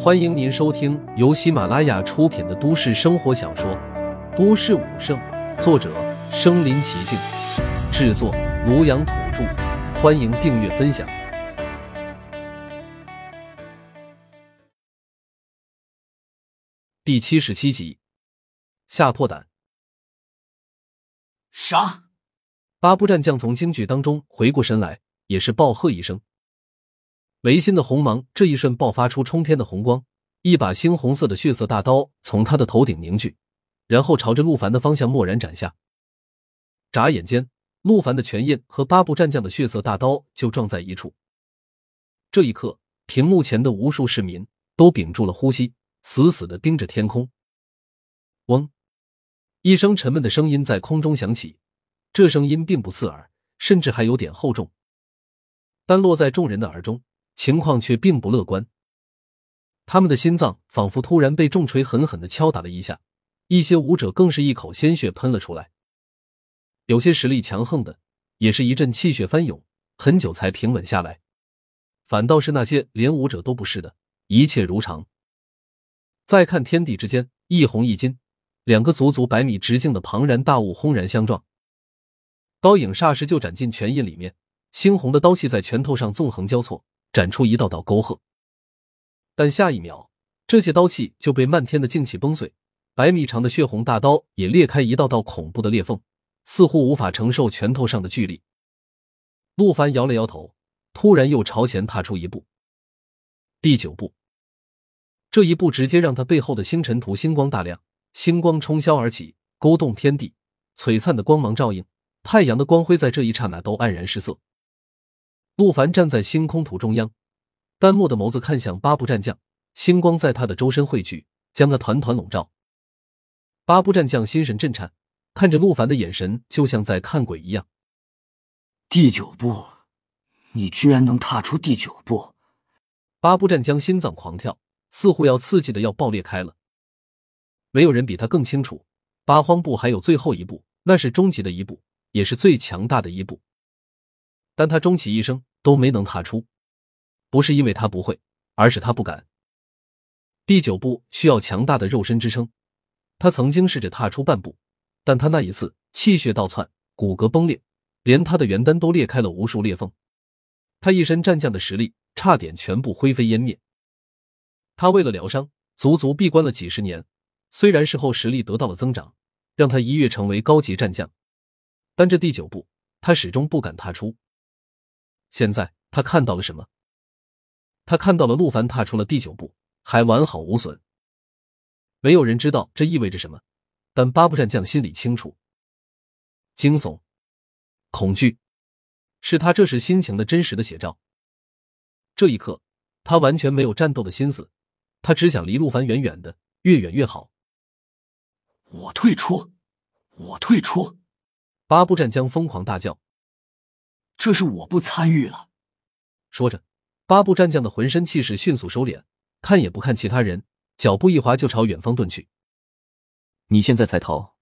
欢迎您收听由喜马拉雅出品的都市生活小说《都市武圣》，作者：身临其境，制作：庐阳土著。欢迎订阅分享。第七十七集，吓破胆。杀！八部战将从惊惧当中回过神来，也是暴喝一声。唯心的红芒这一瞬爆发出冲天的红光，一把猩红色的血色大刀从他的头顶凝聚，然后朝着陆凡的方向蓦然斩下。眨眼间，陆凡的拳印和八部战将的血色大刀就撞在一处。这一刻，屏幕前的无数市民都屏住了呼吸，死死的盯着天空。嗡，一声沉闷的声音在空中响起，这声音并不刺耳，甚至还有点厚重，但落在众人的耳中。情况却并不乐观，他们的心脏仿佛突然被重锤狠狠的敲打了一下，一些武者更是一口鲜血喷了出来。有些实力强横的，也是一阵气血翻涌，很久才平稳下来。反倒是那些连武者都不是的，一切如常。再看天地之间，一红一金，两个足足百米直径的庞然大物轰然相撞，高影霎时就斩进拳印里面，猩红的刀气在拳头上纵横交错。斩出一道道沟壑，但下一秒，这些刀气就被漫天的劲气崩碎，百米长的血红大刀也裂开一道道恐怖的裂缝，似乎无法承受拳头上的巨力。陆凡摇了摇头，突然又朝前踏出一步。第九步，这一步直接让他背后的星辰图星光大亮，星光冲霄而起，勾动天地，璀璨的光芒照映，太阳的光辉在这一刹那都黯然失色。陆凡站在星空图中央，淡漠的眸子看向八部战将，星光在他的周身汇聚，将他团团笼罩。八部战将心神震颤，看着陆凡的眼神就像在看鬼一样。第九步，你居然能踏出第九步！八部战将心脏狂跳，似乎要刺激的要爆裂开了。没有人比他更清楚，八荒步还有最后一步，那是终极的一步，也是最强大的一步。但他终其一生都没能踏出，不是因为他不会，而是他不敢。第九步需要强大的肉身支撑，他曾经试着踏出半步，但他那一次气血倒窜，骨骼崩裂，连他的元丹都裂开了无数裂缝，他一身战将的实力差点全部灰飞烟灭。他为了疗伤，足足闭关了几十年，虽然事后实力得到了增长，让他一跃成为高级战将，但这第九步他始终不敢踏出。现在他看到了什么？他看到了陆凡踏出了第九步，还完好无损。没有人知道这意味着什么，但八部战将心里清楚。惊悚、恐惧，是他这时心情的真实的写照。这一刻，他完全没有战斗的心思，他只想离陆凡远远的，越远越好。我退出，我退出！八部战将疯狂大叫。这是我不参与了。说着，八部战将的浑身气势迅速收敛，看也不看其他人，脚步一滑就朝远方遁去。你现在才逃，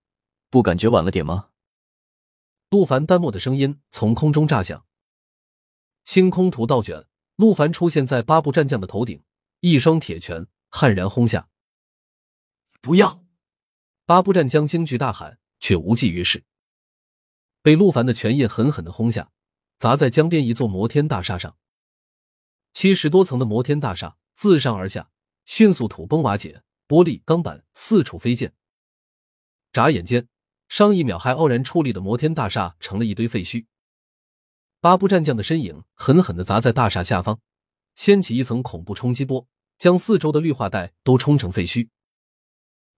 不感觉晚了点吗？陆凡淡漠的声音从空中炸响。星空图倒卷，陆凡出现在八部战将的头顶，一双铁拳悍然轰下。不要！八部战将惊惧大喊，却无济于事，被陆凡的拳印狠狠的轰下。砸在江边一座摩天大厦上，七十多层的摩天大厦自上而下迅速土崩瓦解，玻璃钢板四处飞溅。眨眼间，上一秒还傲然矗立的摩天大厦成了一堆废墟。八部战将的身影狠狠的砸在大厦下方，掀起一层恐怖冲击波，将四周的绿化带都冲成废墟。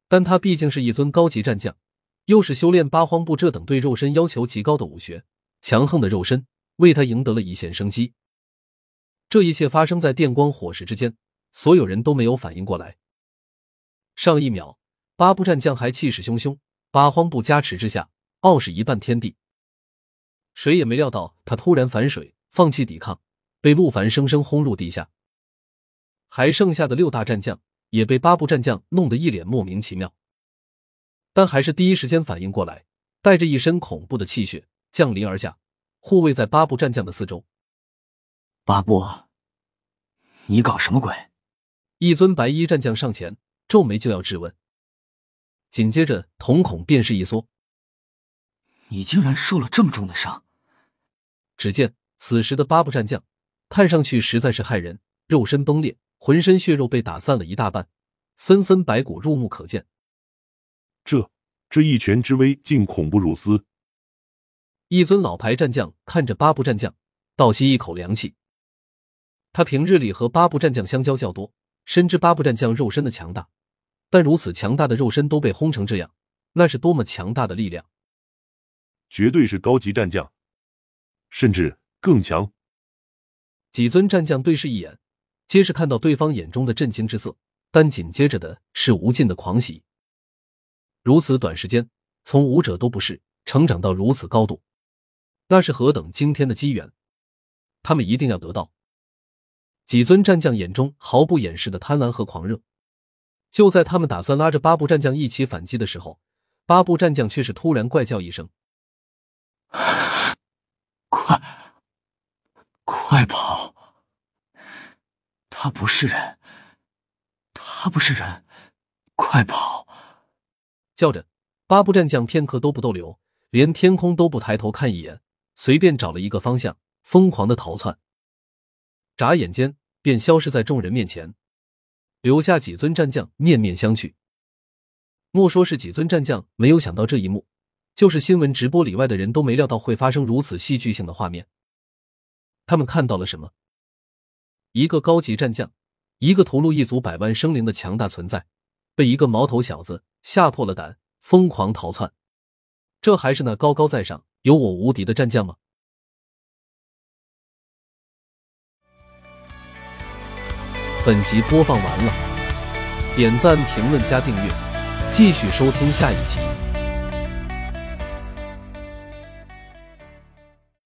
但他毕竟是一尊高级战将，又是修炼八荒步这等对肉身要求极高的武学，强横的肉身。为他赢得了一线生机。这一切发生在电光火石之间，所有人都没有反应过来。上一秒，八部战将还气势汹汹，八荒步加持之下，傲视一半天地。谁也没料到他突然反水，放弃抵抗，被陆凡生生轰入地下。还剩下的六大战将也被八部战将弄得一脸莫名其妙，但还是第一时间反应过来，带着一身恐怖的气血降临而下。护卫在八部战将的四周。八部，你搞什么鬼？一尊白衣战将上前，皱眉就要质问，紧接着瞳孔便是一缩。你竟然受了这么重的伤！只见此时的八部战将，看上去实在是骇人，肉身崩裂，浑身血肉被打散了一大半，森森白骨入目可见。这这一拳之威，竟恐怖如斯！一尊老牌战将看着八部战将，倒吸一口凉气。他平日里和八部战将相交较多，深知八部战将肉身的强大，但如此强大的肉身都被轰成这样，那是多么强大的力量！绝对是高级战将，甚至更强。几尊战将对视一眼，皆是看到对方眼中的震惊之色，但紧接着的是无尽的狂喜。如此短时间，从武者都不是成长到如此高度，那是何等惊天的机缘！他们一定要得到。几尊战将眼中毫不掩饰的贪婪和狂热。就在他们打算拉着八部战将一起反击的时候，八部战将却是突然怪叫一声。快，快跑！他不是人，他不是人，快跑！叫着，八部战将片刻都不逗留，连天空都不抬头看一眼，随便找了一个方向，疯狂的逃窜，眨眼间便消失在众人面前，留下几尊战将面面相觑。莫说是几尊战将没有想到这一幕。就是新闻直播里外的人都没料到会发生如此戏剧性的画面。他们看到了什么？一个高级战将，一个屠戮一族百万生灵的强大存在，被一个毛头小子吓破了胆，疯狂逃窜。这还是那高高在上、有我无敌的战将吗？本集播放完了，点赞、评论、加订阅，继续收听下一集。